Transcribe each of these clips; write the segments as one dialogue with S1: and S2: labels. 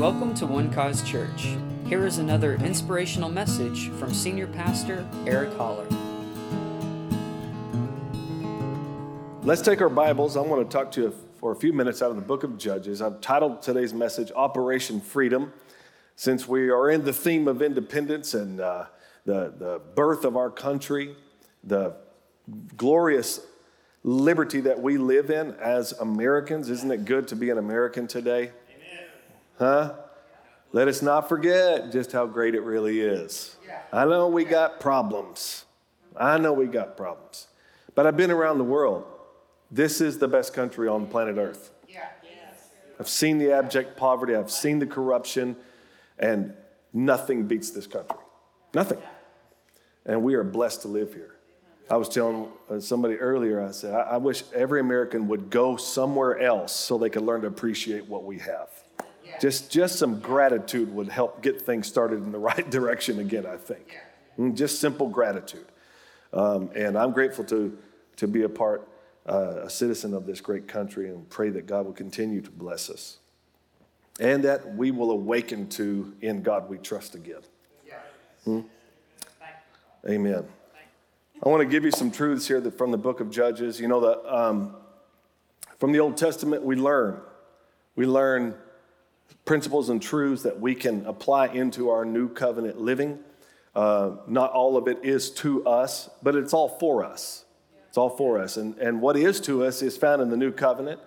S1: Welcome to One Cause Church. Here is another inspirational message from Senior Pastor Eric Holler.
S2: Let's take our Bibles. I want to talk to you for a few minutes out of the book of Judges. I've titled today's message Operation Freedom. Since we are in the theme of independence and uh, the, the birth of our country, the glorious liberty that we live in as Americans, isn't it good to be an American today? Huh? Let us not forget just how great it really is. I know we got problems. I know we got problems. But I've been around the world. This is the best country on planet Earth. I've seen the abject poverty, I've seen the corruption, and nothing beats this country. Nothing. And we are blessed to live here. I was telling uh, somebody earlier, I said, I, I wish every American would go somewhere else so they could learn to appreciate what we have. Just, just some gratitude would help get things started in the right direction again, I think. Mm, Just simple gratitude. Um, and I'm grateful to, to be a part, uh, a citizen of this great country, and pray that God will continue to bless us. And that we will awaken to in God we trust again. Hmm? Amen. I want to give you some truths here that from the book of Judges. You know, the, um, from the Old Testament, we learn. We learn principles and truths that we can apply into our new covenant living. Uh, not all of it is to us, but it's all for us. It's all for us. And, and what is to us is found in the new covenant,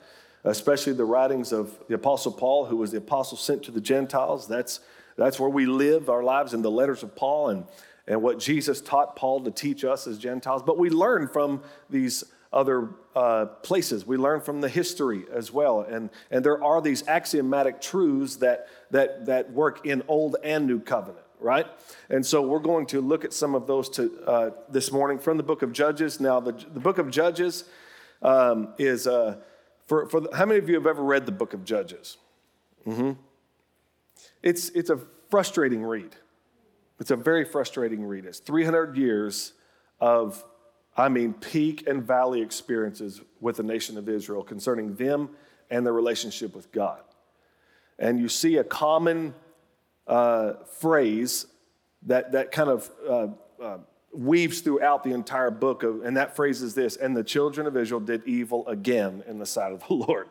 S2: especially the writings of the Apostle Paul, who was the apostle sent to the Gentiles. That's, that's where we live our lives in the letters of Paul and, and what Jesus taught Paul to teach us as Gentiles. But we learn from these other uh, places. We learn from the history as well. And, and there are these axiomatic truths that, that, that work in Old and New Covenant, right? And so we're going to look at some of those to, uh, this morning from the book of Judges. Now, the, the book of Judges um, is, uh, for, for the, how many of you have ever read the book of Judges? Mm-hmm. It's, it's a frustrating read. It's a very frustrating read. It's 300 years of I mean, peak and valley experiences with the nation of Israel concerning them and their relationship with God. And you see a common uh, phrase that, that kind of uh, uh, weaves throughout the entire book, of, and that phrase is this And the children of Israel did evil again in the sight of the Lord.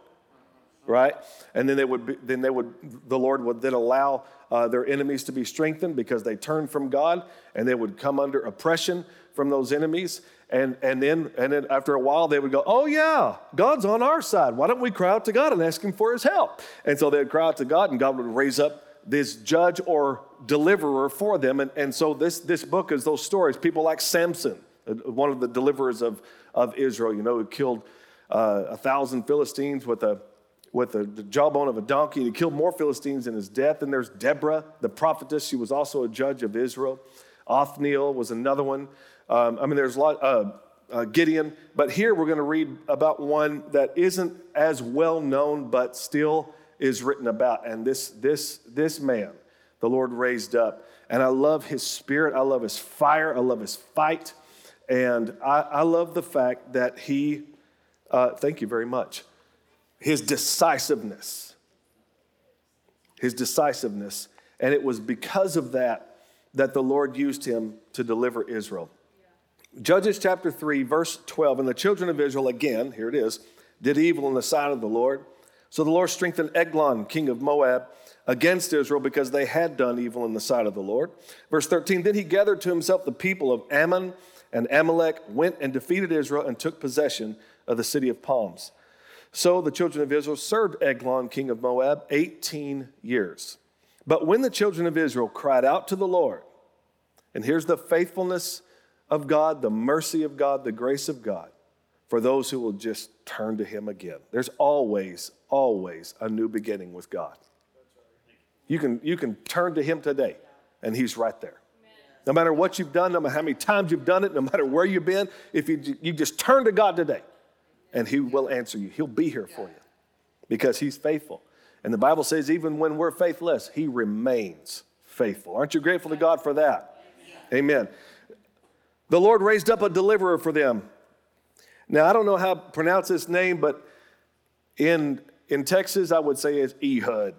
S2: Right? And then they would, be, then they would, the Lord would then allow uh, their enemies to be strengthened because they turned from God, and they would come under oppression from those enemies. And, and, then, and then after a while, they would go, Oh, yeah, God's on our side. Why don't we cry out to God and ask Him for His help? And so they'd cry out to God, and God would raise up this judge or deliverer for them. And, and so this, this book is those stories. People like Samson, uh, one of the deliverers of, of Israel, you know, who killed uh, a thousand Philistines with a with the, the jawbone of a donkey. He killed more Philistines in his death. And there's Deborah, the prophetess. She was also a judge of Israel. Othniel was another one. Um, I mean, there's a lot, uh, uh, Gideon, but here we're going to read about one that isn't as well known, but still is written about. And this, this, this man, the Lord raised up. And I love his spirit, I love his fire, I love his fight. And I, I love the fact that he, uh, thank you very much, his decisiveness. His decisiveness. And it was because of that that the Lord used him to deliver Israel. Judges chapter 3, verse 12. And the children of Israel, again, here it is, did evil in the sight of the Lord. So the Lord strengthened Eglon, king of Moab, against Israel because they had done evil in the sight of the Lord. Verse 13 Then he gathered to himself the people of Ammon and Amalek, went and defeated Israel, and took possession of the city of palms. So the children of Israel served Eglon, king of Moab, 18 years. But when the children of Israel cried out to the Lord, and here's the faithfulness of God, the mercy of God, the grace of God for those who will just turn to Him again. There's always, always a new beginning with God. You can, you can turn to Him today, and He's right there. No matter what you've done, no matter how many times you've done it, no matter where you've been, if you, you just turn to God today, and He will answer you. He'll be here for you because He's faithful. And the Bible says, even when we're faithless, He remains faithful. Aren't you grateful to God for that? Amen. The Lord raised up a deliverer for them. Now, I don't know how to pronounce this name, but in, in Texas, I would say it's Ehud.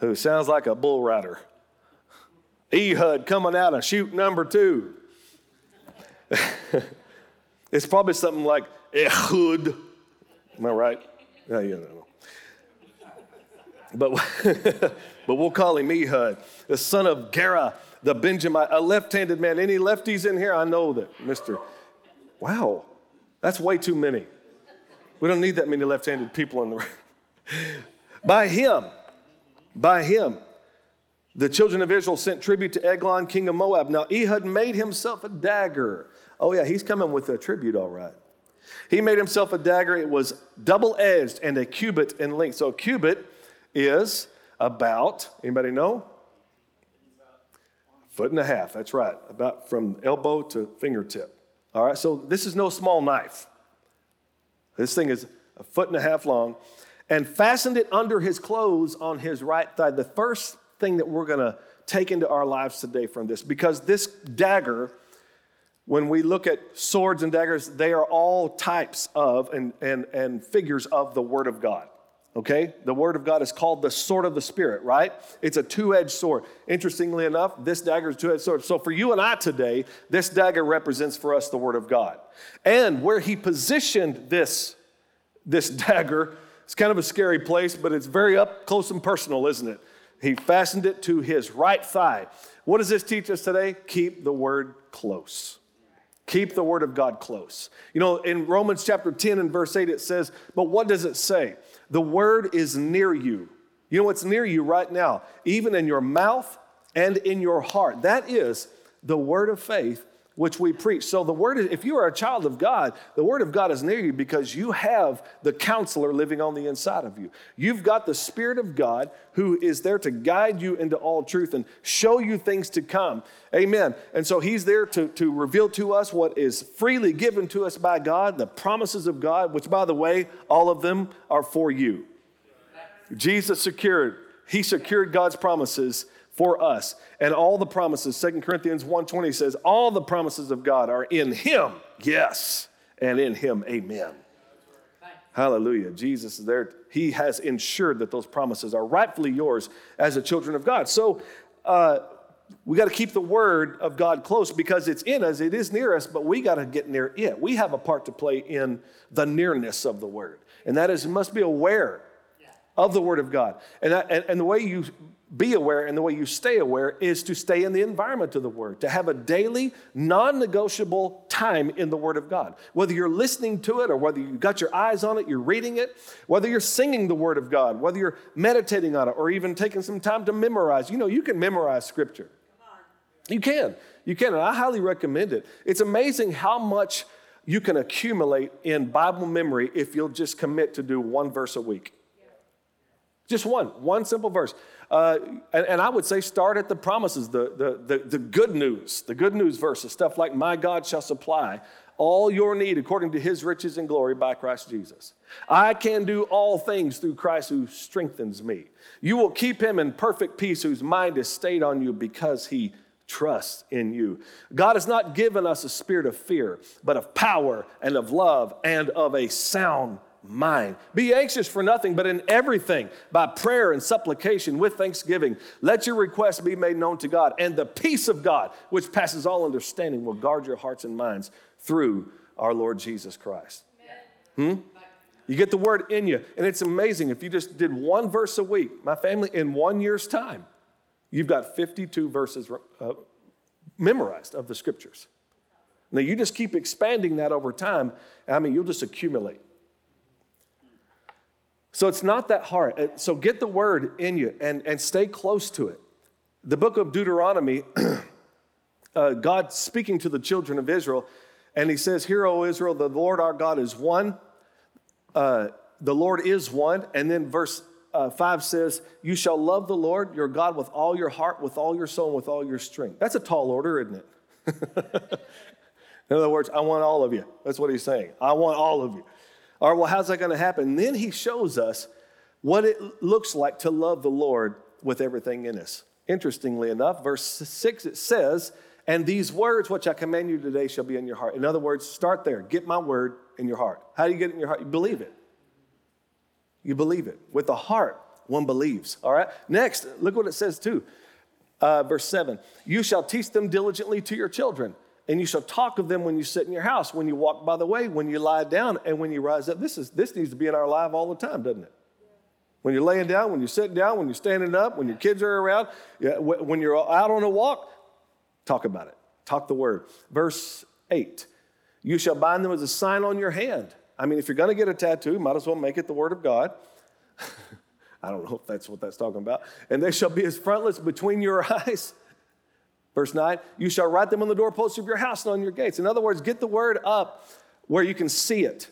S2: who sounds like a bull rider. Ehud coming out of chute number two. it's probably something like Ehud. Am I right? Yeah, yeah, no. But, but we'll call him Ehud, the son of Gera, the Benjamite, a left handed man. Any lefties in here? I know that, Mr. Wow, that's way too many. We don't need that many left handed people in the room. by him, by him, the children of Israel sent tribute to Eglon, king of Moab. Now, Ehud made himself a dagger. Oh, yeah, he's coming with a tribute, all right. He made himself a dagger. It was double edged and a cubit in length. So, a cubit is about, anybody know? Foot and a half, that's right. About from elbow to fingertip. All right, so this is no small knife. This thing is a foot and a half long and fastened it under his clothes on his right thigh. The first thing that we're going to take into our lives today from this, because this dagger, when we look at swords and daggers, they are all types of and, and, and figures of the Word of God. Okay? The Word of God is called the sword of the Spirit, right? It's a two edged sword. Interestingly enough, this dagger is two edged sword. So for you and I today, this dagger represents for us the Word of God. And where he positioned this, this dagger, it's kind of a scary place, but it's very up close and personal, isn't it? He fastened it to his right thigh. What does this teach us today? Keep the word close. Keep the word of God close. You know, in Romans chapter 10 and verse 8, it says, But what does it say? The word is near you. You know what's near you right now, even in your mouth and in your heart. That is the word of faith which we preach. So the word, is if you are a child of God, the word of God is near you because you have the counselor living on the inside of you. You've got the Spirit of God who is there to guide you into all truth and show you things to come. Amen. And so he's there to, to reveal to us what is freely given to us by God, the promises of God, which by the way, all of them are for you. Jesus secured, he secured God's promises for us. And all the promises, Second Corinthians 1:20 says, all the promises of God are in him. Yes, and in him. Amen. Hallelujah. Jesus is there. He has ensured that those promises are rightfully yours as the children of God. So uh, we got to keep the word of God close because it's in us, it is near us, but we got to get near it. We have a part to play in the nearness of the word. And that is, you must be aware of the word of God. And, that, and, and the way you be aware and the way you stay aware is to stay in the environment of the Word, to have a daily, non negotiable time in the Word of God. Whether you're listening to it or whether you've got your eyes on it, you're reading it, whether you're singing the Word of God, whether you're meditating on it, or even taking some time to memorize. You know, you can memorize Scripture. You can. You can. And I highly recommend it. It's amazing how much you can accumulate in Bible memory if you'll just commit to do one verse a week. Just one, one simple verse. Uh, and, and, I would say start at the promises, the, the, the, the good news, the good news verses, stuff like, My God shall supply all your need according to his riches and glory by Christ Jesus. I can do all things through Christ who strengthens me. You will keep him in perfect peace whose mind is stayed on you because he trusts in you. God has not given us a spirit of fear, but of power and of love and of a sound mind. Be anxious for nothing, but in everything, by prayer and supplication with thanksgiving, let your requests be made known to God. And the peace of God, which passes all understanding, will guard your hearts and minds through our Lord Jesus Christ. Hmm? You get the word in you. And it's amazing. If you just did one verse a week, my family, in one year's time, you've got 52 verses uh, memorized of the scriptures. Now, you just keep expanding that over time. I mean, you'll just accumulate. So it's not that hard. Uh, so get the word in you and, and stay close to it. The book of Deuteronomy, uh, God speaking to the children of Israel, and he says, Hear, O Israel, the Lord our God is one. Uh, the Lord is one. And then verse uh, 5 says, You shall love the Lord your God with all your heart, with all your soul, and with all your strength. That's a tall order, isn't it? In other words, I want all of you. That's what he's saying. I want all of you. Right, well, how's that going to happen? And then he shows us what it looks like to love the Lord with everything in us. Interestingly enough, verse 6 it says, And these words which I command you today shall be in your heart. In other words, start there. Get my word in your heart. How do you get it in your heart? You believe it. You believe it with the heart. one believes. All right? Next, look what it says too. Uh, verse 7 You shall teach them diligently to your children, and you shall talk of them when you sit in your house, when you walk by the way, when you lie down, and when you rise up. This, is, this needs to be in our life all the time, doesn't it? When you're laying down, when you're sitting down, when you're standing up, when your kids are around, when you're out on a walk, talk about it. Talk the word. Verse 8 You shall bind them as a sign on your hand. I mean, if you're going to get a tattoo, might as well make it the word of God. I don't know if that's what that's talking about. And they shall be as frontlets between your eyes. Verse 9, you shall write them on the doorposts of your house and on your gates. In other words, get the word up where you can see it,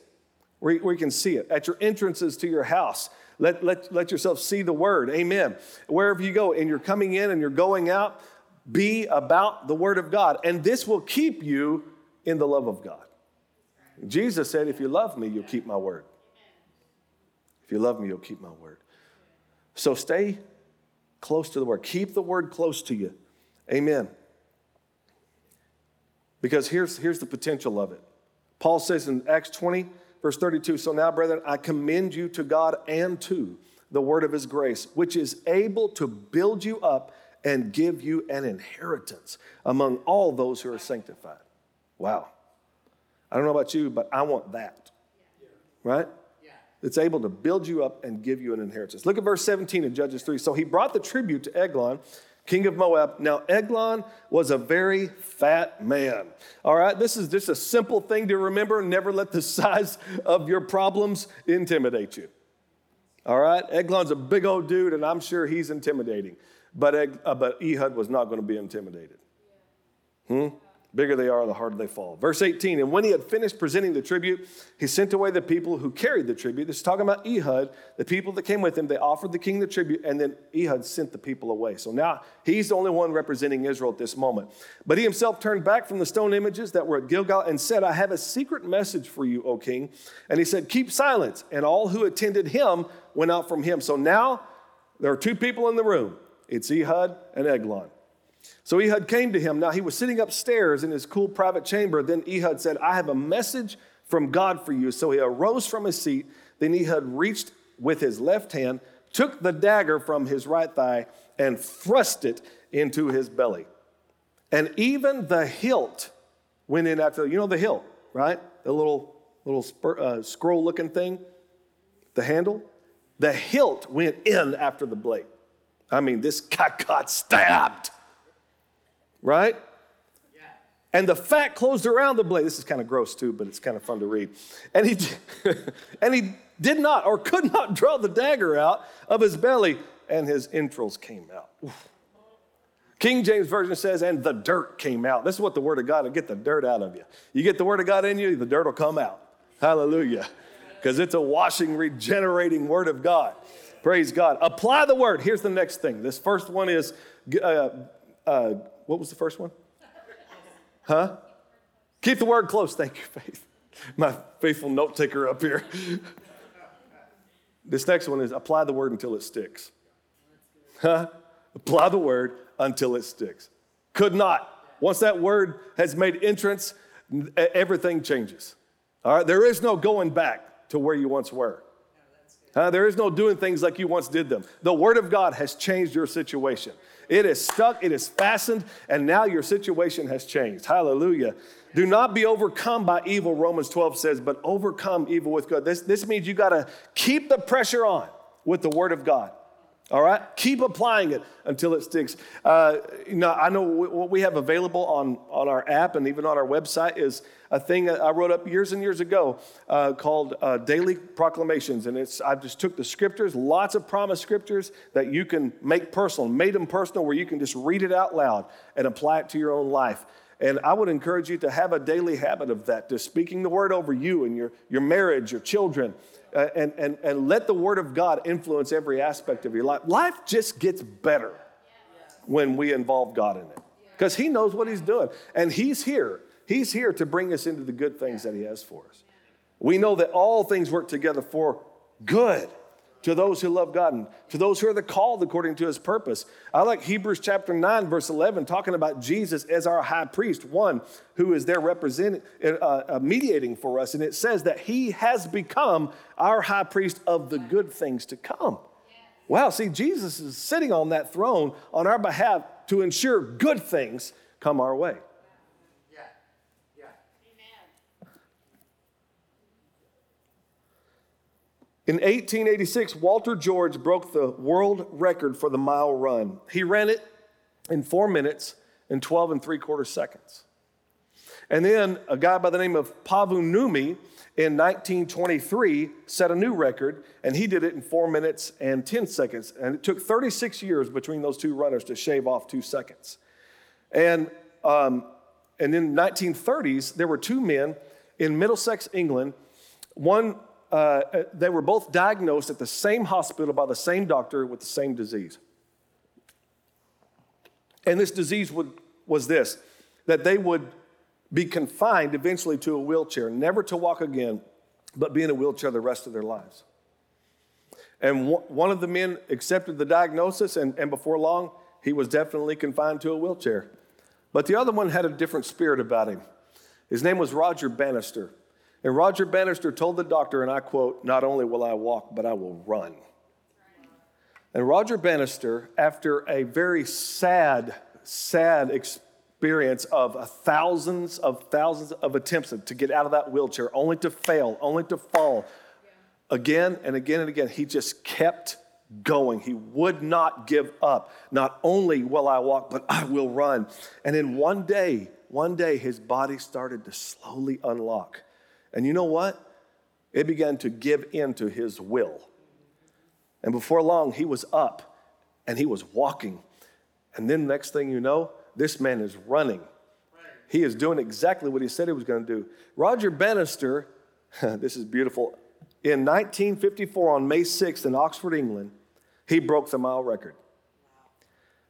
S2: where you, where you can see it, at your entrances to your house. Let, let, let yourself see the word. Amen. Wherever you go and you're coming in and you're going out, be about the word of God. And this will keep you in the love of God. Jesus said, If you love me, you'll keep my word. If you love me, you'll keep my word. So stay close to the word. Keep the word close to you. Amen. Because here's, here's the potential of it. Paul says in Acts 20, verse 32 So now, brethren, I commend you to God and to the word of his grace, which is able to build you up and give you an inheritance among all those who are sanctified. Wow. I don't know about you, but I want that. Right? It's able to build you up and give you an inheritance. Look at verse 17 in Judges 3. So he brought the tribute to Eglon, king of Moab. Now, Eglon was a very fat man. All right, this is just a simple thing to remember. Never let the size of your problems intimidate you. All right, Eglon's a big old dude, and I'm sure he's intimidating. But, uh, but Ehud was not going to be intimidated. Hmm? Bigger they are, the harder they fall. Verse 18, and when he had finished presenting the tribute, he sent away the people who carried the tribute. This is talking about Ehud, the people that came with him. They offered the king the tribute, and then Ehud sent the people away. So now he's the only one representing Israel at this moment. But he himself turned back from the stone images that were at Gilgal and said, I have a secret message for you, O king. And he said, Keep silence. And all who attended him went out from him. So now there are two people in the room it's Ehud and Eglon. So Ehud came to him. Now he was sitting upstairs in his cool private chamber. Then Ehud said, I have a message from God for you. So he arose from his seat. Then Ehud reached with his left hand, took the dagger from his right thigh, and thrust it into his belly. And even the hilt went in after, you know, the hilt, right? The little, little uh, scroll looking thing, the handle. The hilt went in after the blade. I mean, this guy got stabbed right? Yeah. And the fat closed around the blade. This is kind of gross too, but it's kind of fun to read. And he, and he did not or could not draw the dagger out of his belly, and his entrails came out. Oof. King James Version says, and the dirt came out. This is what the Word of God will get the dirt out of you. You get the Word of God in you, the dirt will come out. Hallelujah. Because it's a washing, regenerating Word of God. Praise God. Apply the Word. Here's the next thing. This first one is uh, uh, what was the first one? Huh? Keep the word close. Thank you, Faith. My faithful note taker up here. This next one is apply the word until it sticks. Huh? Apply the word until it sticks. Could not. Once that word has made entrance, everything changes. All right? There is no going back to where you once were. Uh, there is no doing things like you once did them. The Word of God has changed your situation. It is stuck, it is fastened, and now your situation has changed. Hallelujah. Do not be overcome by evil, Romans 12 says, but overcome evil with good. This, this means you got to keep the pressure on with the Word of God. All right? Keep applying it until it sticks. Uh, you know, I know what we have available on, on our app and even on our website is a thing I wrote up years and years ago uh, called uh, Daily Proclamations. And it's, I just took the scriptures, lots of promise scriptures that you can make personal, made them personal where you can just read it out loud and apply it to your own life. And I would encourage you to have a daily habit of that, just speaking the word over you and your, your marriage, your children, uh, and, and, and let the Word of God influence every aspect of your life. Life just gets better when we involve God in it because He knows what He's doing. And He's here. He's here to bring us into the good things that He has for us. We know that all things work together for good to those who love God and to those who are the called according to his purpose. I like Hebrews chapter 9, verse 11, talking about Jesus as our high priest, one who is there representing, uh, uh, mediating for us. And it says that he has become our high priest of the good things to come. Wow, see, Jesus is sitting on that throne on our behalf to ensure good things come our way.
S3: Yeah. Yeah.
S2: In 1886, Walter George broke the world record for the mile run. He ran it in four minutes and 12 and three quarter seconds. And then a guy by the name of Paavo Nurmi in 1923 set a new record, and he did it in four minutes and 10 seconds. And it took 36 years between those two runners to shave off two seconds. And, um, and in the 1930s, there were two men in Middlesex, England. One uh, they were both diagnosed at the same hospital by the same doctor with the same disease. And this disease would, was this that they would be confined eventually to a wheelchair, never to walk again, but be in a wheelchair the rest of their lives. And one of the men accepted the diagnosis, and, and before long, he was definitely confined to a wheelchair. But the other one had a different spirit about him. His name was Roger Bannister. And Roger Bannister told the doctor, and I quote, Not only will I walk, but I will run. And Roger Bannister, after a very sad, sad experience of thousands of thousands of attempts to get out of that wheelchair, only to fail, only to fall again and again and again, he just kept going. He would not give up. Not only will I walk, but I will run. And in one day, one day, his body started to slowly unlock. And you know what? It began to give in to his will. And before long, he was up and he was walking. And then, next thing you know, this man is running. He is doing exactly what he said he was going to do. Roger Bannister, this is beautiful. In 1954, on May 6th in Oxford, England, he broke the mile record.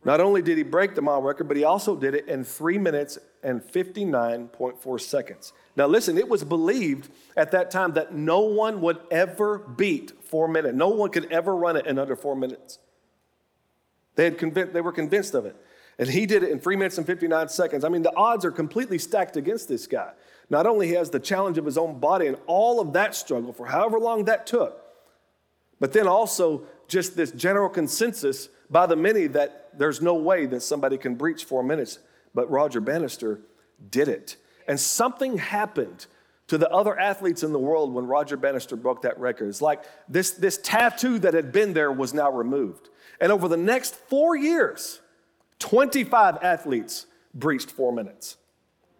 S2: Not only did he break the mile record, but he also did it in three minutes and 59.4 seconds. Now, listen, it was believed at that time that no one would ever beat four minutes. No one could ever run it in under four minutes. They, had convinced, they were convinced of it. And he did it in three minutes and 59 seconds. I mean, the odds are completely stacked against this guy. Not only he has the challenge of his own body and all of that struggle for however long that took, but then also just this general consensus by the many that there's no way that somebody can breach four minutes. But Roger Bannister did it. And something happened to the other athletes in the world when Roger Bannister broke that record. It's like this, this tattoo that had been there was now removed. And over the next four years, 25 athletes breached four minutes.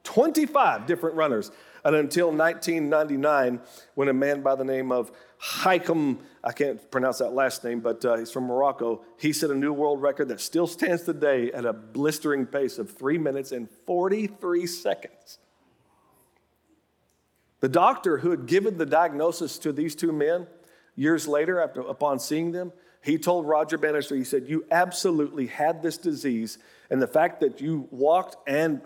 S2: 25 different runners. And until 1999, when a man by the name of Haitham, I can't pronounce that last name, but uh, he's from Morocco. He set a new world record that still stands today at a blistering pace of three minutes and 43 seconds. The doctor who had given the diagnosis to these two men years later, after, upon seeing them, he told Roger Bannister, he said, You absolutely had this disease, and the fact that you walked and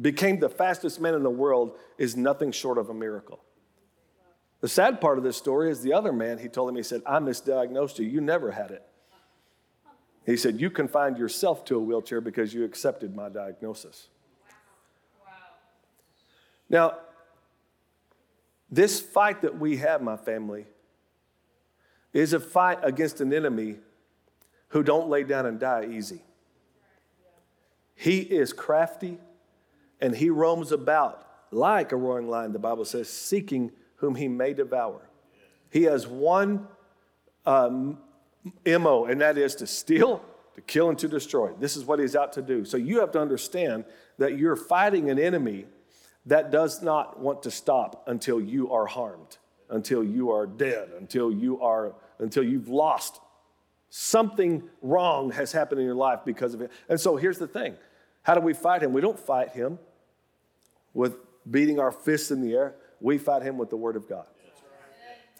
S2: became the fastest man in the world is nothing short of a miracle. The sad part of this story is the other man, he told him, he said, I misdiagnosed you. You never had it. He said, You confined yourself to a wheelchair because you accepted my diagnosis. Wow. Now, this fight that we have, my family, is a fight against an enemy who don't lay down and die easy. He is crafty and he roams about like a roaring lion, the Bible says, seeking whom he may devour. He has one um, MO, and that is to steal, to kill, and to destroy. This is what he's out to do. So you have to understand that you're fighting an enemy that does not want to stop until you are harmed, until you are dead, until you are until you've lost. Something wrong has happened in your life because of it. And so here's the thing. How do we fight him? We don't fight him with beating our fists in the air. We fight him with the word of God.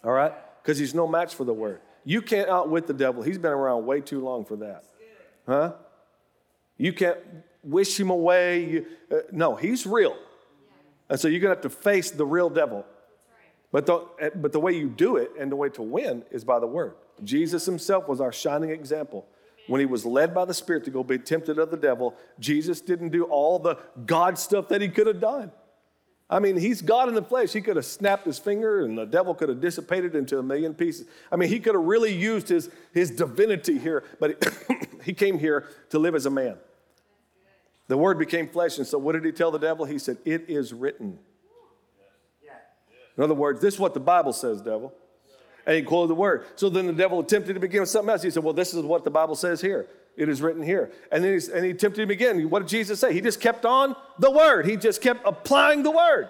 S2: All right? Because he's no match for the word. You can't outwit the devil. He's been around way too long for that. Huh? You can't wish him away. You, uh, no, he's real. And so you're going to have to face the real devil. But the, uh, but the way you do it and the way to win is by the word. Jesus himself was our shining example. When he was led by the Spirit to go be tempted of the devil, Jesus didn't do all the God stuff that he could have done. I mean, he's God in the flesh. He could have snapped his finger and the devil could have dissipated into a million pieces. I mean, he could have really used his, his divinity here, but he, came here to live as a man. The word became flesh. And so, what did he tell the devil? He said, It is written. In other words, this is what the Bible says, devil. And he quoted the word. So then the devil attempted to begin with something else. He said, Well, this is what the Bible says here. It is written here. And then he, and he tempted him again. What did Jesus say? He just kept on the word. He just kept applying the word.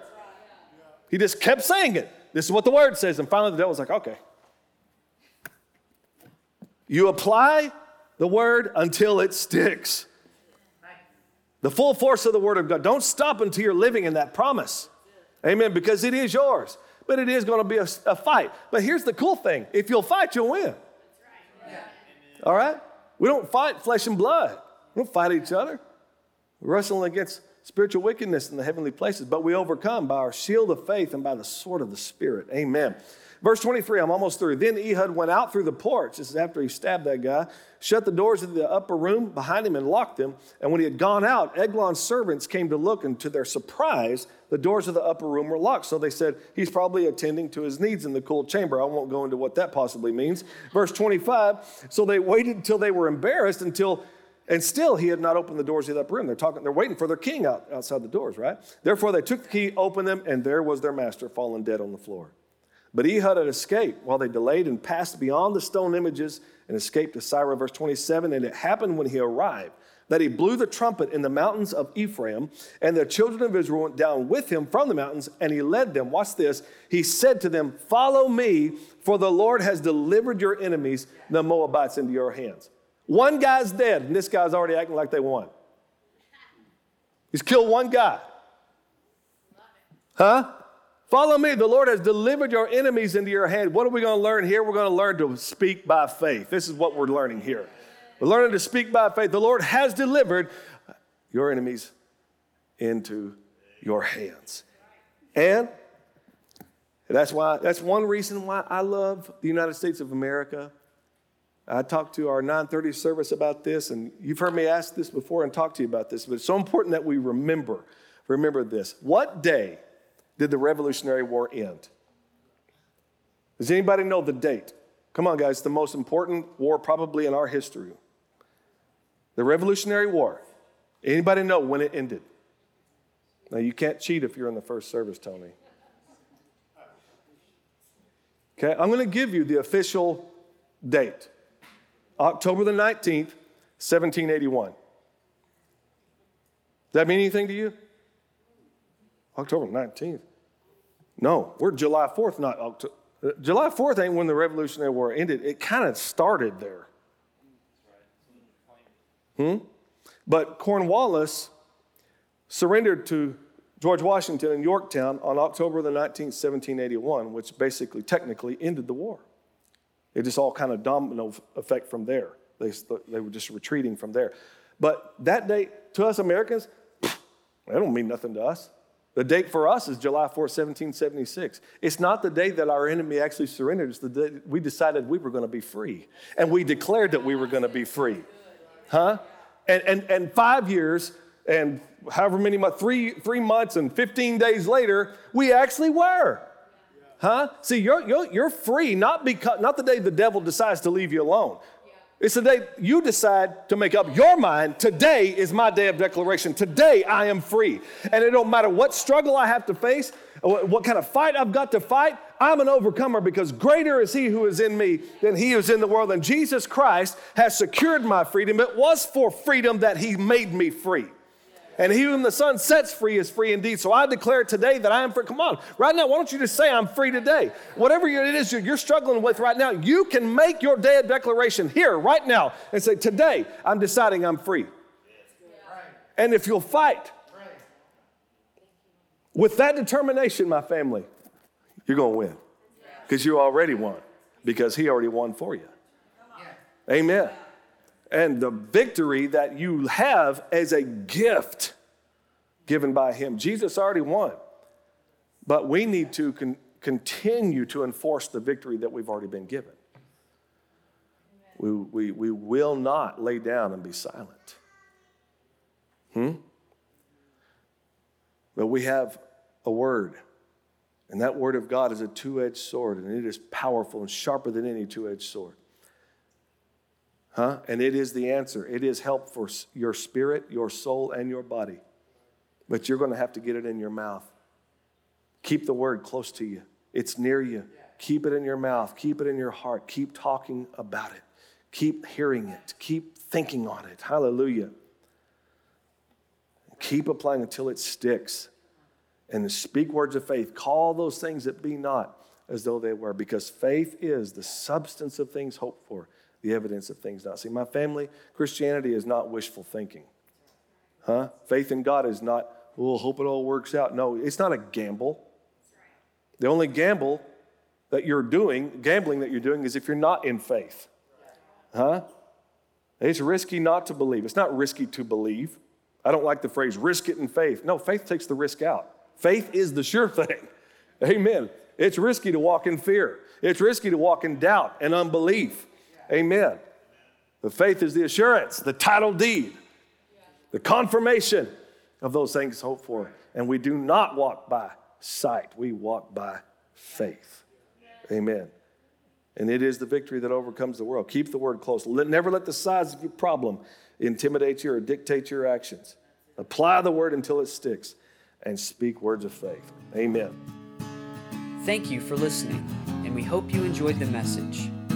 S2: He just kept saying it. This is what the word says. And finally the devil's like, okay. You apply the word until it sticks. The full force of the word of God. Don't stop until you're living in that promise. Amen. Because it is yours. But it is going to be a, a fight. But here's the cool thing if you'll fight, you'll win. All right? We don't fight flesh and blood. We don't fight each other. We're wrestling against spiritual wickedness in the heavenly places, but we overcome by our shield of faith and by the sword of the Spirit. Amen. Verse 23, I'm almost through. Then Ehud went out through the porch. This is after he stabbed that guy, shut the doors of the upper room behind him and locked them. And when he had gone out, Eglon's servants came to look, and to their surprise, the doors of the upper room were locked. So they said, He's probably attending to his needs in the cool chamber. I won't go into what that possibly means. Verse 25, so they waited until they were embarrassed, until and still, he had not opened the doors of the upper room. They're talking, they're waiting for their king out, outside the doors, right? Therefore, they took the key, opened them, and there was their master fallen dead on the floor. But Ehud had escaped while they delayed and passed beyond the stone images and escaped to Seirah, verse 27. And it happened when he arrived that he blew the trumpet in the mountains of Ephraim, and the children of Israel went down with him from the mountains, and he led them. Watch this. He said to them, Follow me, for the Lord has delivered your enemies, the Moabites, into your hands. One guy's dead, and this guy's already acting like they won. He's killed one guy. Huh? Follow me. The Lord has delivered your enemies into your hand. What are we going to learn here? We're going to learn to speak by faith. This is what we're learning here. We're learning to speak by faith. The Lord has delivered your enemies into your hands. And that's why that's one reason why I love the United States of America. I talked to our 930 service about this, and you've heard me ask this before and talk to you about this, but it's so important that we remember, remember this. What day did the Revolutionary War end? Does anybody know the date? Come on, guys, the most important war probably in our history. The Revolutionary War. Anybody know when it ended? Now, you can't cheat if you're in the first service, Tony. Okay, I'm going to give you the official date October the 19th, 1781. Does that mean anything to you? October 19th. No, we're July 4th, not October. July 4th ain't when the Revolutionary War ended. It kind of started there. Hmm? But Cornwallis surrendered to George Washington in Yorktown on October the 19th, 1781, which basically technically ended the war. It just all kind of domino effect from there. They, they were just retreating from there. But that date, to us Americans, that don't mean nothing to us. The date for us is July 4, 1776. It's not the day that our enemy actually surrendered, it's the day we decided we were going to be free. And we declared that we were going to be free. Huh? And, and, and five years and however many months, three, three months and 15 days later, we actually were. Huh? See, you're, you're, you're free, not, because, not the day the devil decides to leave you alone. It's the day you decide to make up your mind. Today is my day of declaration. Today I am free. And it don't matter what struggle I have to face, what kind of fight I've got to fight, I'm an overcomer because greater is he who is in me than he who is in the world. And Jesus Christ has secured my freedom. It was for freedom that he made me free. And he whom the Son sets free is free indeed. So I declare today that I am free. Come on, right now, why don't you just say, I'm free today? Whatever it is you're struggling with right now, you can make your day of declaration here, right now, and say, Today, I'm deciding I'm free. And if you'll fight with that determination, my family, you're going to win because you already won because he already won for you. Amen and the victory that you have as a gift given by Him. Jesus already won, but we need to con- continue to enforce the victory that we've already been given. We, we, we will not lay down and be silent. Hmm? But we have a word. And that word of God is a two edged sword, and it is powerful and sharper than any two edged sword. Huh? And it is the answer. It is help for your spirit, your soul, and your body. But you're going to have to get it in your mouth. Keep the word close to you, it's near you. Keep it in your mouth, keep it in your heart, keep talking about it, keep hearing it, keep thinking on it. Hallelujah. Keep applying until it sticks. And speak words of faith. Call those things that be not as though they were, because faith is the substance of things hoped for, the evidence of things not seen. My family, Christianity is not wishful thinking. Huh? Faith in God is not, well, hope it all works out. No, it's not a gamble. The only gamble that you're doing, gambling that you're doing, is if you're not in faith. Huh? It's risky not to believe. It's not risky to believe. I don't like the phrase risk it in faith. No, faith takes the risk out. Faith is the sure thing. Amen. It's risky to walk in fear, it's risky to walk in doubt and unbelief. Amen. The faith is the assurance, the title deed, the confirmation of those things hoped for. And we do not walk by sight, we walk by faith. Amen. And it is the victory that overcomes the world. Keep the word close. Never let the size of your problem intimidate you or dictate your actions. Apply the word until it sticks and speak words of faith. Amen.
S1: Thank you for listening, and we hope you enjoyed the message.